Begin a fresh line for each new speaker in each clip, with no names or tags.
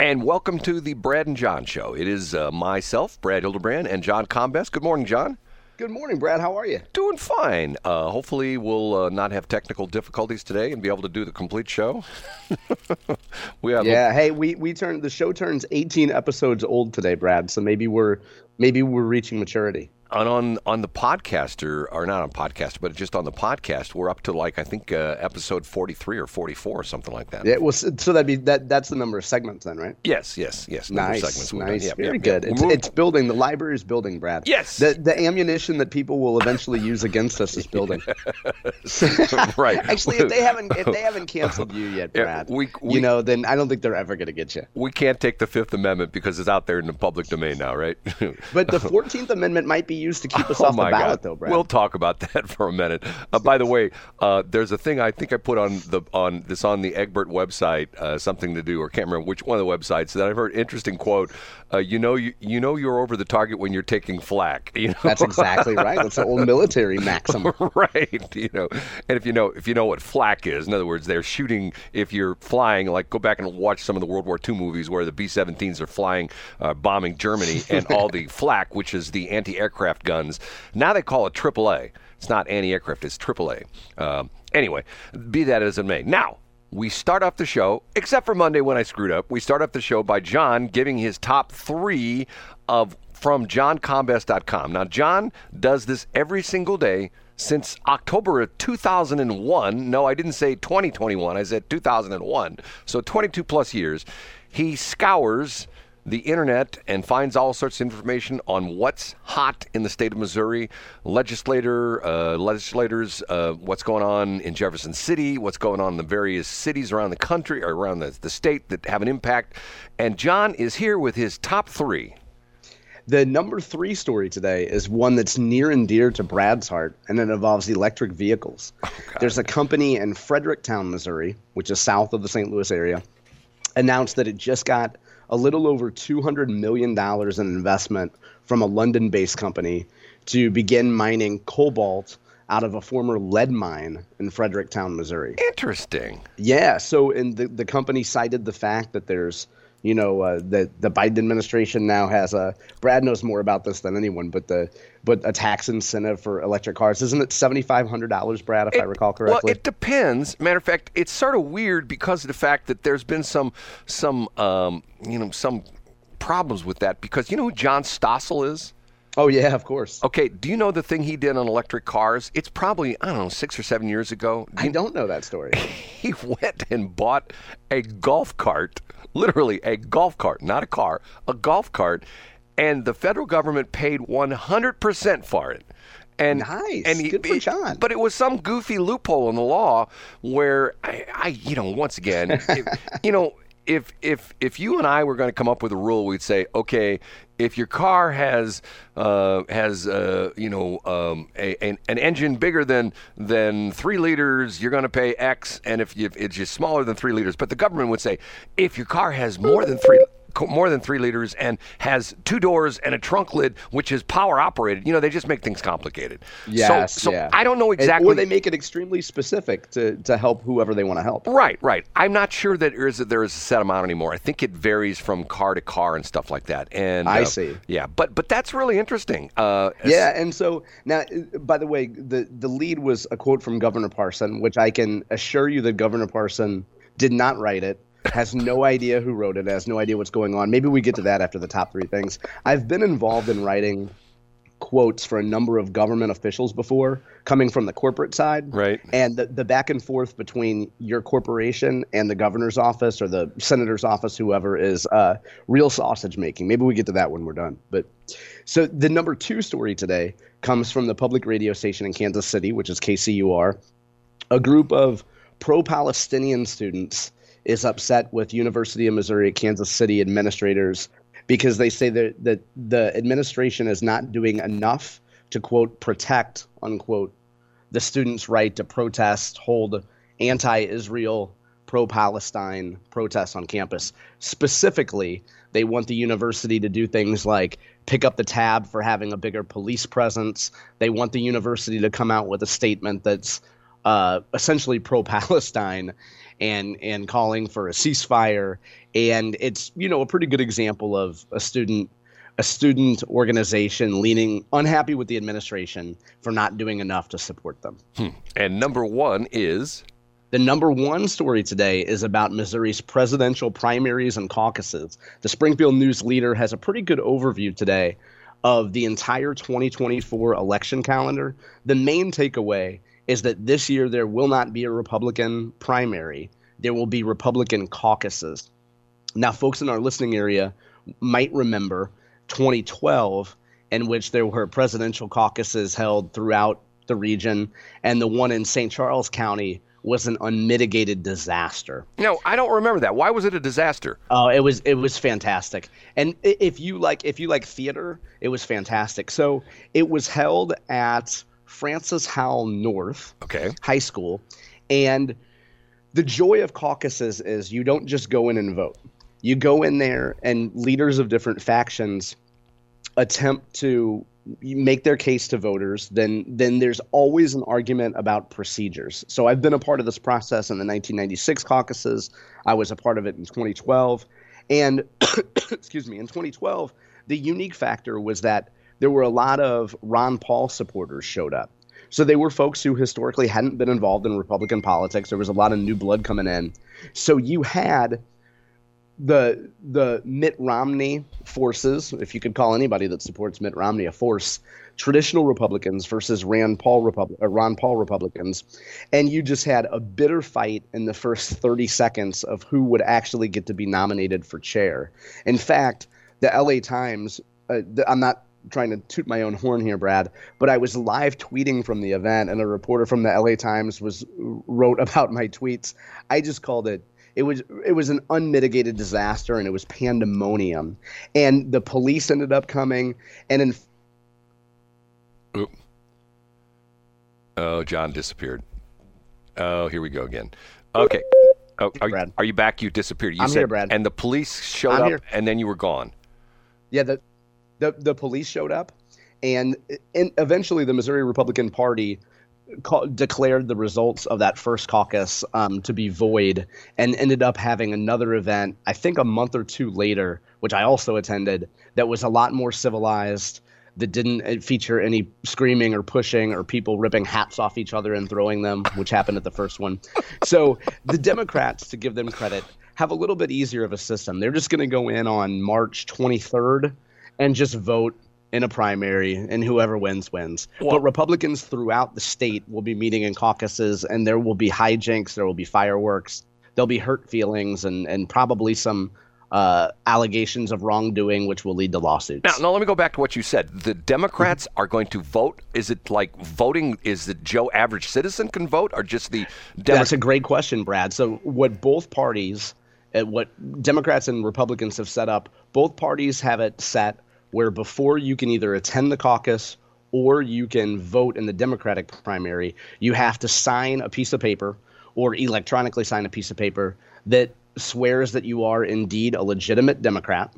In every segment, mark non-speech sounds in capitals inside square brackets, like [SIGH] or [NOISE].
And welcome to the Brad and John Show. It is uh, myself, Brad Hildebrand, and John Combest. Good morning, John.
Good morning, Brad. How are you?
Doing fine. Uh, hopefully, we'll uh, not have technical difficulties today and be able to do the complete show. [LAUGHS]
we have yeah. A- hey, we we turn the show turns 18 episodes old today, Brad. So maybe we're maybe we're reaching maturity
on on on the podcaster or not on podcast but just on the podcast we're up to like i think uh, episode 43 or 44 or something like that.
Yeah well so that'd be that that's the number of segments then right?
Yes yes yes
nice nice yeah, very yeah, good. Yeah. It's, it's, building the library is building brad.
Yes.
The, the ammunition that people will eventually use against us is [LAUGHS] building. [LAUGHS]
Right.
Actually if they haven't if they haven't [LAUGHS] canceled you yet brad we, we, you know then i don't think they're ever going to get you.
We can't take the fifth amendment because it's out there in the public domain now right?
But the 14th amendment might be used to keep [LAUGHS] us oh off the ballot, God. though, Brad.
We'll talk about [LAUGHS] that for a minute. Uh, by the way, uh, there's a thing I think I put on the on this on the Egbert website, uh, something to do, or can't remember which one of the websites that I've heard. Interesting quote. Uh, you know, you you know you're over the target when you're taking flak. [LAUGHS] You know?
That's exactly right. That's an old military maxim.
right. You know, and if you know if you know what flak is, in other words, they're shooting if you're flying. Like go back and watch some of the World War II movies where the B-17s are flying, uh, bombing Germany, and all the flak, which is the anti-aircraft guns. Now they call it AAA. It's not anti-aircraft. It's AAA. Um, anyway, be that as it may. Now we start off the show, except for Monday when I screwed up. We start off the show by John giving his top three of from johncombest.com. Now, John does this every single day since October of 2001. No, I didn't say 2021. I said 2001. So 22 plus years. He scours the internet and finds all sorts of information on what's hot in the state of Missouri, legislator, uh, legislators, uh, what's going on in Jefferson City, what's going on in the various cities around the country or around the, the state that have an impact. And John is here with his top three.
The number three story today is one that's near and dear to Brad's heart, and it involves electric vehicles. [LAUGHS] Oh, There's a company in Fredericktown, Missouri, which is south of the St. Louis area, announced that it just got a little over $200 million in investment from a London based company to begin mining cobalt out of a former lead mine in Fredericktown, Missouri.
Interesting.
Yeah. So, and the, the company cited the fact that there's you know uh, the the Biden administration now has a Brad knows more about this than anyone, but the but a tax incentive for electric cars isn't it seventy five hundred dollars, Brad, if
it,
I recall correctly?
Well, it depends. Matter of fact, it's sort of weird because of the fact that there's been some some um, you know some problems with that because you know who John Stossel is.
Oh yeah, of course.
Okay, do you know the thing he did on electric cars? It's probably I don't know six or seven years ago.
Do I don't know that story. [LAUGHS]
he went and bought a golf cart literally a golf cart, not a car, a golf cart, and the federal government paid 100% for it.
And nice, and he, good for John.
But it was some goofy loophole in the law where I, I you know, once again, [LAUGHS] if, you know, if if if you and I were going to come up with a rule, we'd say, okay, if your car has uh, has uh, you know um, a, an, an, engine bigger than than three liters, you're going to pay X, and if, you, it's just smaller than three liters, but the government would say if your car has more than three more than three liters and has two doors and a trunk lid, which is power operated. You know, they just make things complicated.
Yes,
so, so
yeah.
I don't know exactly.
or they make it extremely specific to, to help whoever they want to help.
Right, right. I'm not sure that there is, a, there is a set amount anymore. I think it varies from car to car and stuff like that. And
I
uh,
see.
Yeah, but but that's really interesting.
Uh, yeah, and so now, by the way, the the lead was a quote from Governor Parson, which I can assure you that Governor Parson did not write it has no idea who wrote it, has no idea what's going on. Maybe we get to that after the top three things. I've been involved in writing quotes for a number of government officials before coming from the corporate side.
Right.
And the, the back and forth between your corporation and the governor's office or the senator's office, whoever, is uh, real sausage making. Maybe we get to that when we're done. But so the number two story today comes from the public radio station in Kansas City, which is KCUR. A group of pro Palestinian students is upset with University of Missouri Kansas City administrators because they say that, that the administration is not doing enough to quote protect unquote the students' right to protest, hold anti-Israel, pro-Palestine protests on campus. Specifically, they want the university to do things like pick up the tab for having a bigger police presence. They want the university to come out with a statement that's uh, essentially pro-Palestine and and calling for a ceasefire. And it's you know a pretty good example of a student a student organization leaning unhappy with the administration for not doing enough to support them.
Hmm. And number one is
the number one story today is about Missouri's presidential primaries and caucuses. The Springfield News Leader has a pretty good overview today of the entire 2024 election calendar. The main takeaway is that this year there will not be a Republican primary, there will be Republican caucuses. Now, folks in our listening area might remember 2012, in which there were presidential caucuses held throughout the region, and the one in St. Charles County was an unmitigated disaster.
No, I don't remember that. Why was it a disaster?
Oh, it was it was fantastic. And if you like if you like theater, it was fantastic. So it was held at Francis Howell North
okay.
High School, and the joy of caucuses is you don't just go in and vote. You go in there, and leaders of different factions attempt to make their case to voters, then then there's always an argument about procedures. So I've been a part of this process in the 1996 caucuses. I was a part of it in 2012, and [COUGHS] excuse me, in 2012, the unique factor was that there were a lot of Ron Paul supporters showed up. So they were folks who historically hadn't been involved in Republican politics. There was a lot of new blood coming in. So you had the the Mitt Romney forces, if you could call anybody that supports Mitt Romney a force, traditional Republicans versus Rand Paul Republic, uh, Ron Paul Republicans, and you just had a bitter fight in the first 30 seconds of who would actually get to be nominated for chair. In fact, the LA Times, uh, I'm not trying to toot my own horn here, Brad, but I was live tweeting from the event, and a reporter from the LA Times was wrote [LAUGHS] about my tweets. I just called it it was it was an unmitigated disaster and it was pandemonium. And the police ended up coming and in
Oop. Oh, John disappeared. Oh, here we go again. Okay. Oh, are, Brad. are you back? You disappeared. You
I'm
said,
here, Brad.
And the police showed
I'm
up,
here.
and then you were gone.
Yeah, the the the police showed up, and, and eventually the Missouri Republican Party declared the results of that first caucus um, to be void and ended up having another event, I think a month or two later, which I also attended, that was a lot more civilized, that didn't uh, feature any screaming or pushing or people ripping hats off each other and throwing them, which happened at the first one. [LAUGHS] So the Democrats, to give them credit, have a little bit easier of a system. They're just going to go in on March 23rd and just vote in a primary, and whoever wins wins. Well, but Republicans throughout the state will be meeting in caucuses, and there will be hijinks, there will be fireworks, there'll be hurt feelings, and and probably some uh, allegations of wrongdoing, which will lead to lawsuits.
Now, now, let me go back to what you said. The Democrats mm-hmm. are going to vote. Is it like voting? Is it Joe average citizen can vote, or just the?
Demo- That's a great question, Brad. So, what both parties, uh, what Democrats and Republicans have set up, both parties have it set where before you can either attend the caucus or you can vote in the Democratic primary, you have to sign a piece of paper or electronically sign a piece of paper that swears that you are indeed a legitimate Democrat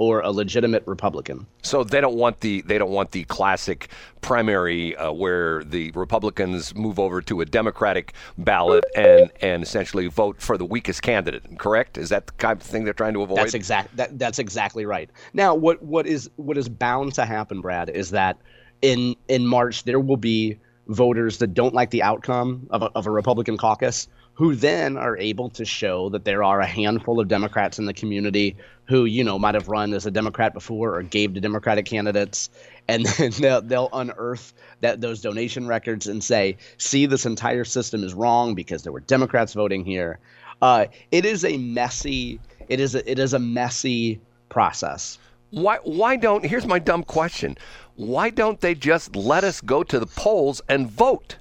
or a legitimate Republican.
So they don't want the they don't want the classic primary uh, where the Republicans move over to a Democratic ballot and and essentially vote for the weakest candidate. Correct? Is that the kind of thing they're trying to avoid?
That's exact. That, that's exactly right. Now, what what is what is bound to happen, Brad, is that in in March there will be voters that don't like the outcome of a, of a Republican caucus who then are able to show that there are a handful of Democrats in the community who, you know, might have run as a Democrat before or gave to Democratic candidates, and [LAUGHS] then they'll, they'll unearth that those donation records and say, "See, this entire system is wrong because there were Democrats voting here." Uh, it is a messy. It is a, it is a messy process.
Why why don't? Here's my dumb question. Why don't they just let us go to the polls and vote?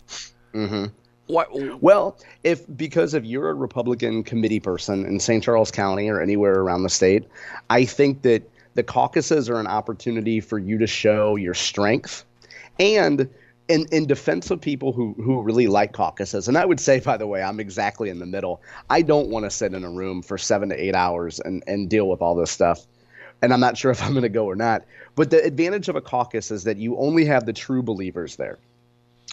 Mm-hmm. What? Well, if because if you're a Republican committee person in St. Charles County or anywhere around the state, I think that the caucuses are an opportunity for you to show your strength and in, in defense of people who, who really like caucuses, and I would say, by the way, I'm exactly in the middle. I don't want to sit in a room for seven to eight hours and, and deal with all this stuff. And I'm not sure if I'm going to go or not. But the advantage of a caucus is that you only have the true believers there.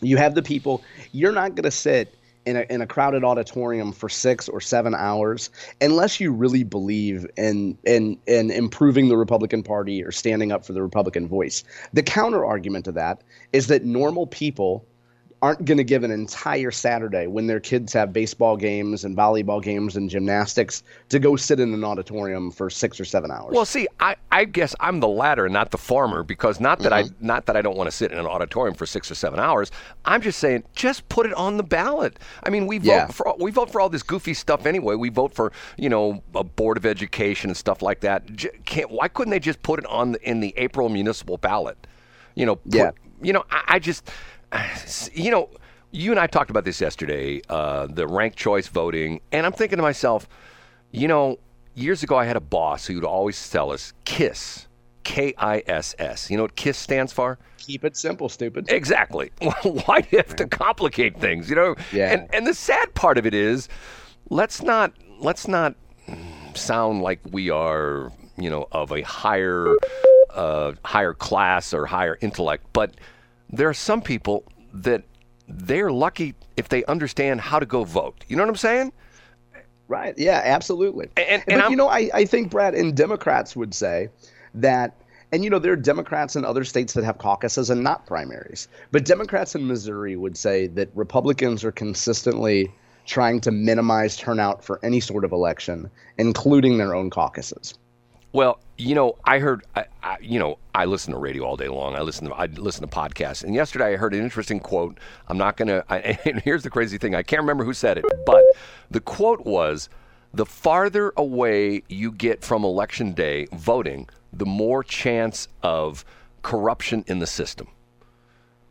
You have the people, you're not going to sit in a, in a crowded auditorium for six or seven hours unless you really believe in, in, in improving the Republican Party or standing up for the Republican voice. The counter argument to that is that normal people aren't going to give an entire Saturday when their kids have baseball games and volleyball games and gymnastics to go sit in an auditorium for six or seven hours.
Well, see, I, I guess I'm the latter, not the former, because not that mm-hmm. I not that I don't want to sit in an auditorium for six or seven hours. I'm just saying, just put it on the ballot. I mean, we vote yeah. for we vote for all this goofy stuff anyway. We vote for you know a board of education and stuff like that. Can't, why couldn't they just put it on the, in the April municipal ballot? You know, put,
yeah.
You know, I, I just [SIGHS] you know, you and I talked about this yesterday, uh, the ranked choice voting, and I'm thinking to myself, you know, years ago I had a boss who would always tell us KISS, K I S S. You know what KISS stands for?
Keep it simple, stupid.
Exactly. [LAUGHS] Why do you have to complicate things? You know.
Yeah.
And and the sad part of it is, let's not let's not sound like we are you know of a higher uh, higher class or higher intellect, but there are some people that they're lucky if they understand how to go vote. You know what I'm saying?
Right. Yeah, absolutely.
And, and
but, you know, I, I think, Brad, and Democrats would say that, and, you know, there are Democrats in other states that have caucuses and not primaries. But Democrats in Missouri would say that Republicans are consistently trying to minimize turnout for any sort of election, including their own caucuses.
Well, you know, I heard, I, I, you know, I listen to radio all day long. I listen to, I listen to podcasts. And yesterday I heard an interesting quote. I'm not going [LAUGHS] to, and here's the crazy thing. I can't remember who said it, but the quote was, the farther away you get from election day voting, the more chance of corruption in the system.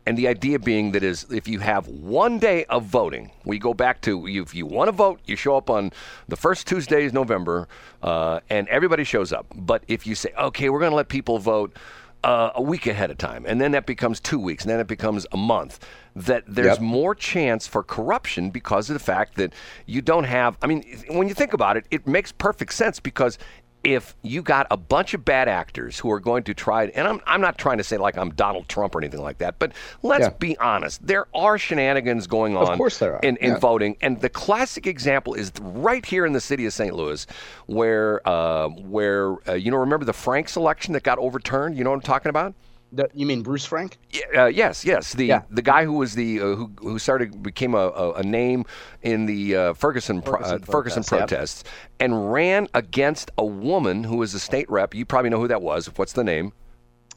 And the idea being that is if you have one day of voting, we go back to if you want to vote, you show up on the first Tuesday Tuesdays November, uh, and everybody shows up. But if you say, okay, we're going to let people vote uh, a week ahead of time, and then that becomes two weeks, and then it becomes a month, that there's yep. more chance for corruption because of the fact that you don't have. I mean, when you think about it, it makes perfect sense because if you got a bunch of bad actors who are going to try, and I'm, I'm not trying to say like I'm Donald Trump or anything like that, but let's yeah. be honest. There are shenanigans going on
of course there are.
in, in
yeah.
voting. And the classic example is right here in the city of St. Louis, where, uh, where uh, you know, remember the Franks election that got overturned? You know what I'm talking about?
The, you mean Bruce Frank?
Uh, yes, yes. The
yeah.
the guy who was the uh, who who started became a, a, a name in the uh, Ferguson Ferguson, pro, Ferguson protests yep. and ran against a woman who was a state rep. You probably know who that was. What's the name?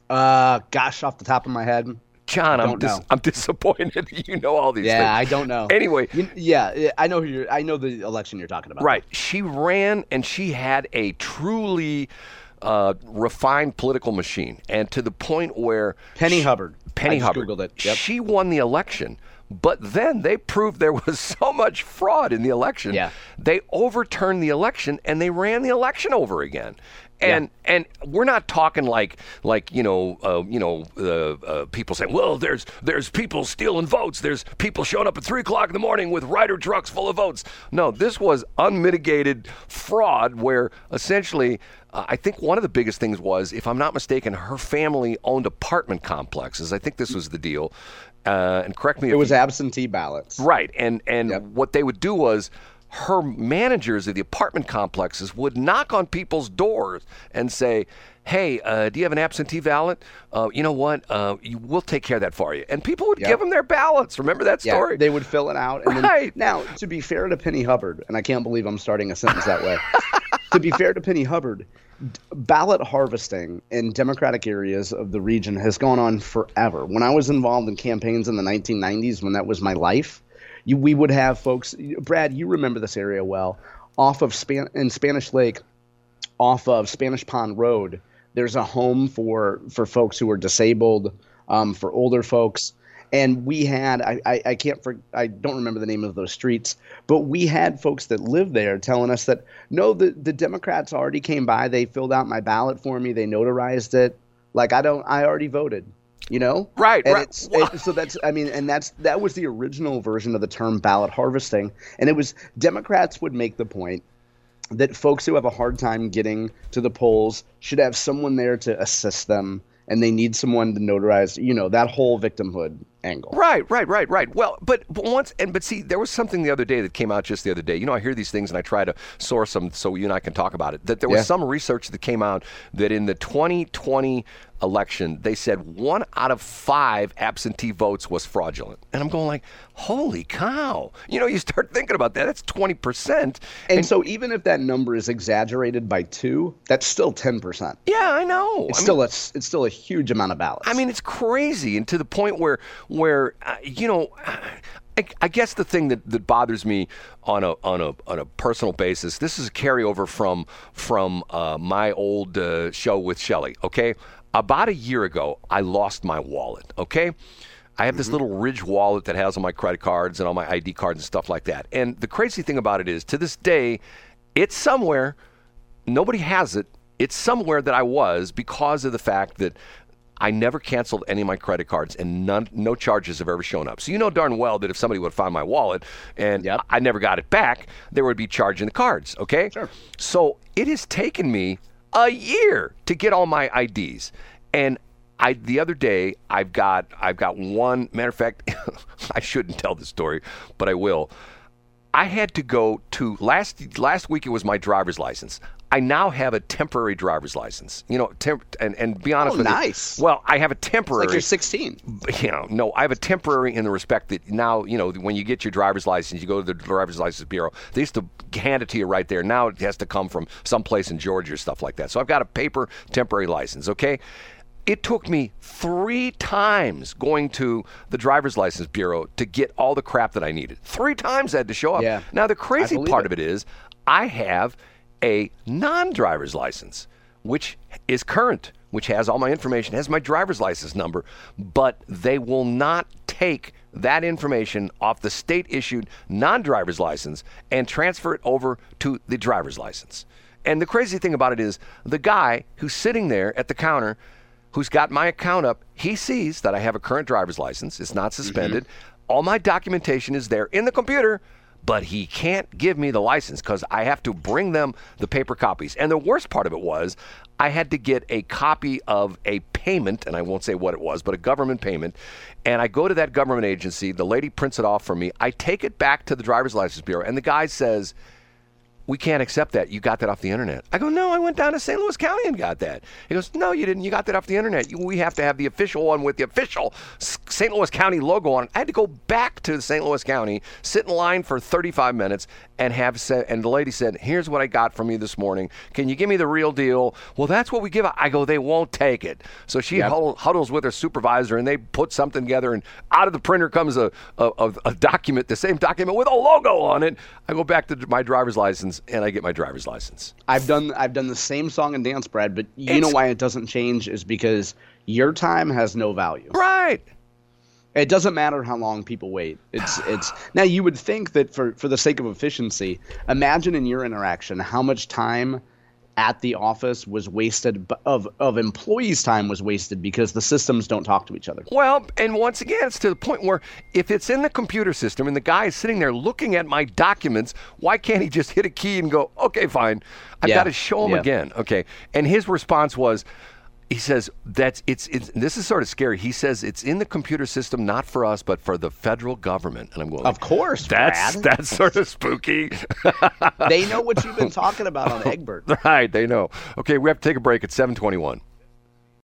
Uh, gosh, off the top of my head.
John, I'm dis- I'm [LAUGHS] disappointed. you know all these
yeah,
things.
I don't know.
Anyway,
you, yeah, I know who you're. I know the election you're talking about.
Right. She ran and she had a truly uh, refined political machine, and to the point where
Penny she, Hubbard,
Penny Hubbard,
yep.
she won the election. But then they proved there was [LAUGHS] so much fraud in the election.
Yeah.
They overturned the election and they ran the election over again and yeah. and we're not talking like like you know uh, you know uh, uh, people saying well there's there's people stealing votes. There's people showing up at three o'clock in the morning with Ryder trucks full of votes. No this was unmitigated fraud where essentially uh, I think one of the biggest things was if I'm not mistaken her family owned apartment complexes. I think this was the deal. Uh, and correct me if
it was
you,
absentee ballots.
Right. And and yep. what they would do was her managers of the apartment complexes would knock on people's doors and say, "Hey, uh, do you have an absentee ballot? Uh, you know what? Uh, you, we'll take care of that for you." And people would yep. give them their ballots. Remember that story?
Yeah, they would fill it out.
And right.
Then, now, to be fair to Penny Hubbard, and I can't believe I'm starting a sentence that way. to be fair to Penny Hubbard, ballot harvesting in Democratic areas of the region has gone on forever. When I was involved in campaigns in the 1990s, when that was my life you, we would have folks. Brad, you remember this area well. Off of Span in Spanish Lake, off of Spanish Pond Road, there's a home for for folks who are disabled, um, for older folks, and we had I, I, I can't for, I don't remember the name of those streets, but we had folks that lived there telling us that no, the the Democrats already came by, they filled out my ballot for me, they notarized it. Like I don't, I already voted you know?
Right
and
right.
it's, it, so that's i mean and that's that was the original version of the term ballot harvesting. And it was democrats would make the point that folks who have a hard time getting to the polls should have someone there to assist them and they need someone to notarize you know that whole victimhood angle.
Right right right right. Well but, but once and but see there was something the other day that came out just the other day. You know i hear these things and i try to source them so you and i can talk about it that there was
Yeah.
some research that came out that in the 2020 election they said one out of five absentee votes was fraudulent. And i'm going like holy cow. You know you start [LAUGHS] thinking about that that's 20%
and, so even if that number is exaggerated by two that's still 10%
yeah i know.
It's
I mean-
still a, it's still a huge amount of ballots.
I mean, it's crazy, and to the point where, where uh, you know, I, I guess the thing that, that bothers me on a on a on a personal basis, this is a carryover from from uh, my old uh, show with Shelley. Okay, about a year ago, I lost my wallet. Okay. I have this little Ridge wallet that has all my credit cards and all my ID cards and stuff like that. And the crazy thing about it is, to this day, it's somewhere nobody has it. It's somewhere that I was because of the fact that I never canceled any of my credit cards and none, no charges have ever shown up. So you know darn well that if somebody would find my wallet and
Yep.
I never got it back, there would be charging the cards. Okay.
Sure.
So it has taken me a year to get all my IDs, and I the other day I've got I've got one matter of fact [LAUGHS] I shouldn't tell the story, but I will. I had to go to last last week. It was my driver's license. I now have a temporary driver's license. You know, temp, and and be honest
Oh,
with
nice.
you. Well, I have a temporary.
like you're 16
you know, no, I have a temporary in the respect that now, you know, when you get your driver's license, you go to the driver's license bureau. They used to hand it to you right there. Now it has to come from someplace in Georgia or stuff like that. So I've got a paper temporary license. Okay. It took me three times going to the driver's license bureau to get all the crap that I needed. Three times I had to show up.
Yeah.
Now the crazy part
it.
of it is, I have a non-driver's license, which is current, which has all my information, has my driver's license number, but they will not take that information off the state-issued non-driver's license and transfer it over to the driver's license. And the crazy thing about it is, the guy who's sitting there at the counter who's got my account up, he sees that I have a current driver's license. It's not mm-hmm. suspended. All my documentation is there in the computer, but he can't give me the license because I have to bring them the paper copies. And the worst part of it was I had to get a copy of a payment, and I won't say what it was, but a government payment. And I go to that government agency, the lady prints it off for me. I take it back to the driver's license bureau, and the guy says, we can't accept that. You got that off the internet. I go, no, I went down to St. Louis County and got that. He goes, no, you didn't. You got that off the internet. You- We have to have the official one with the official St. Louis County logo on it. I had to go back to St. Louis County, sit in line for 35 minutes, and have said, and the lady said, here's what I got from you this morning. Can you give me the real deal? Well, that's what we give. out." I go, they won't take it. So she
Yep.
huddles with her supervisor, and they put something together, and out of the printer comes a, a, a document, the same document with a logo on it. I go back to my driver's license, and I get my driver's license.
I've done I've done the same song and dance, Brad, but you
It's-
know why it doesn't change is because your time has no value.
Right.
It doesn't matter how long people wait. It's [SIGHS] it's now you would think that for for the sake of efficiency, imagine in your interaction how much time at the office was wasted of of employees' time was wasted because the systems don't talk to each other.
Well, and once again, it's to the point where if it's in the computer system and the guy is sitting there looking at my documents, why can't he just hit a key and go, okay, fine. I've
Yeah.
got to show him
Yeah.
again. Okay. And his response was, he says that's it's it's this is sort of scary. He says it's in the computer system, not for us, but for the federal government. And I'm going,
Of course,
that's
Brad.
that's sort of spooky.
they know what you've been talking about on [LAUGHS] Egbert.
right, they know. Okay, we have to take a break at 721.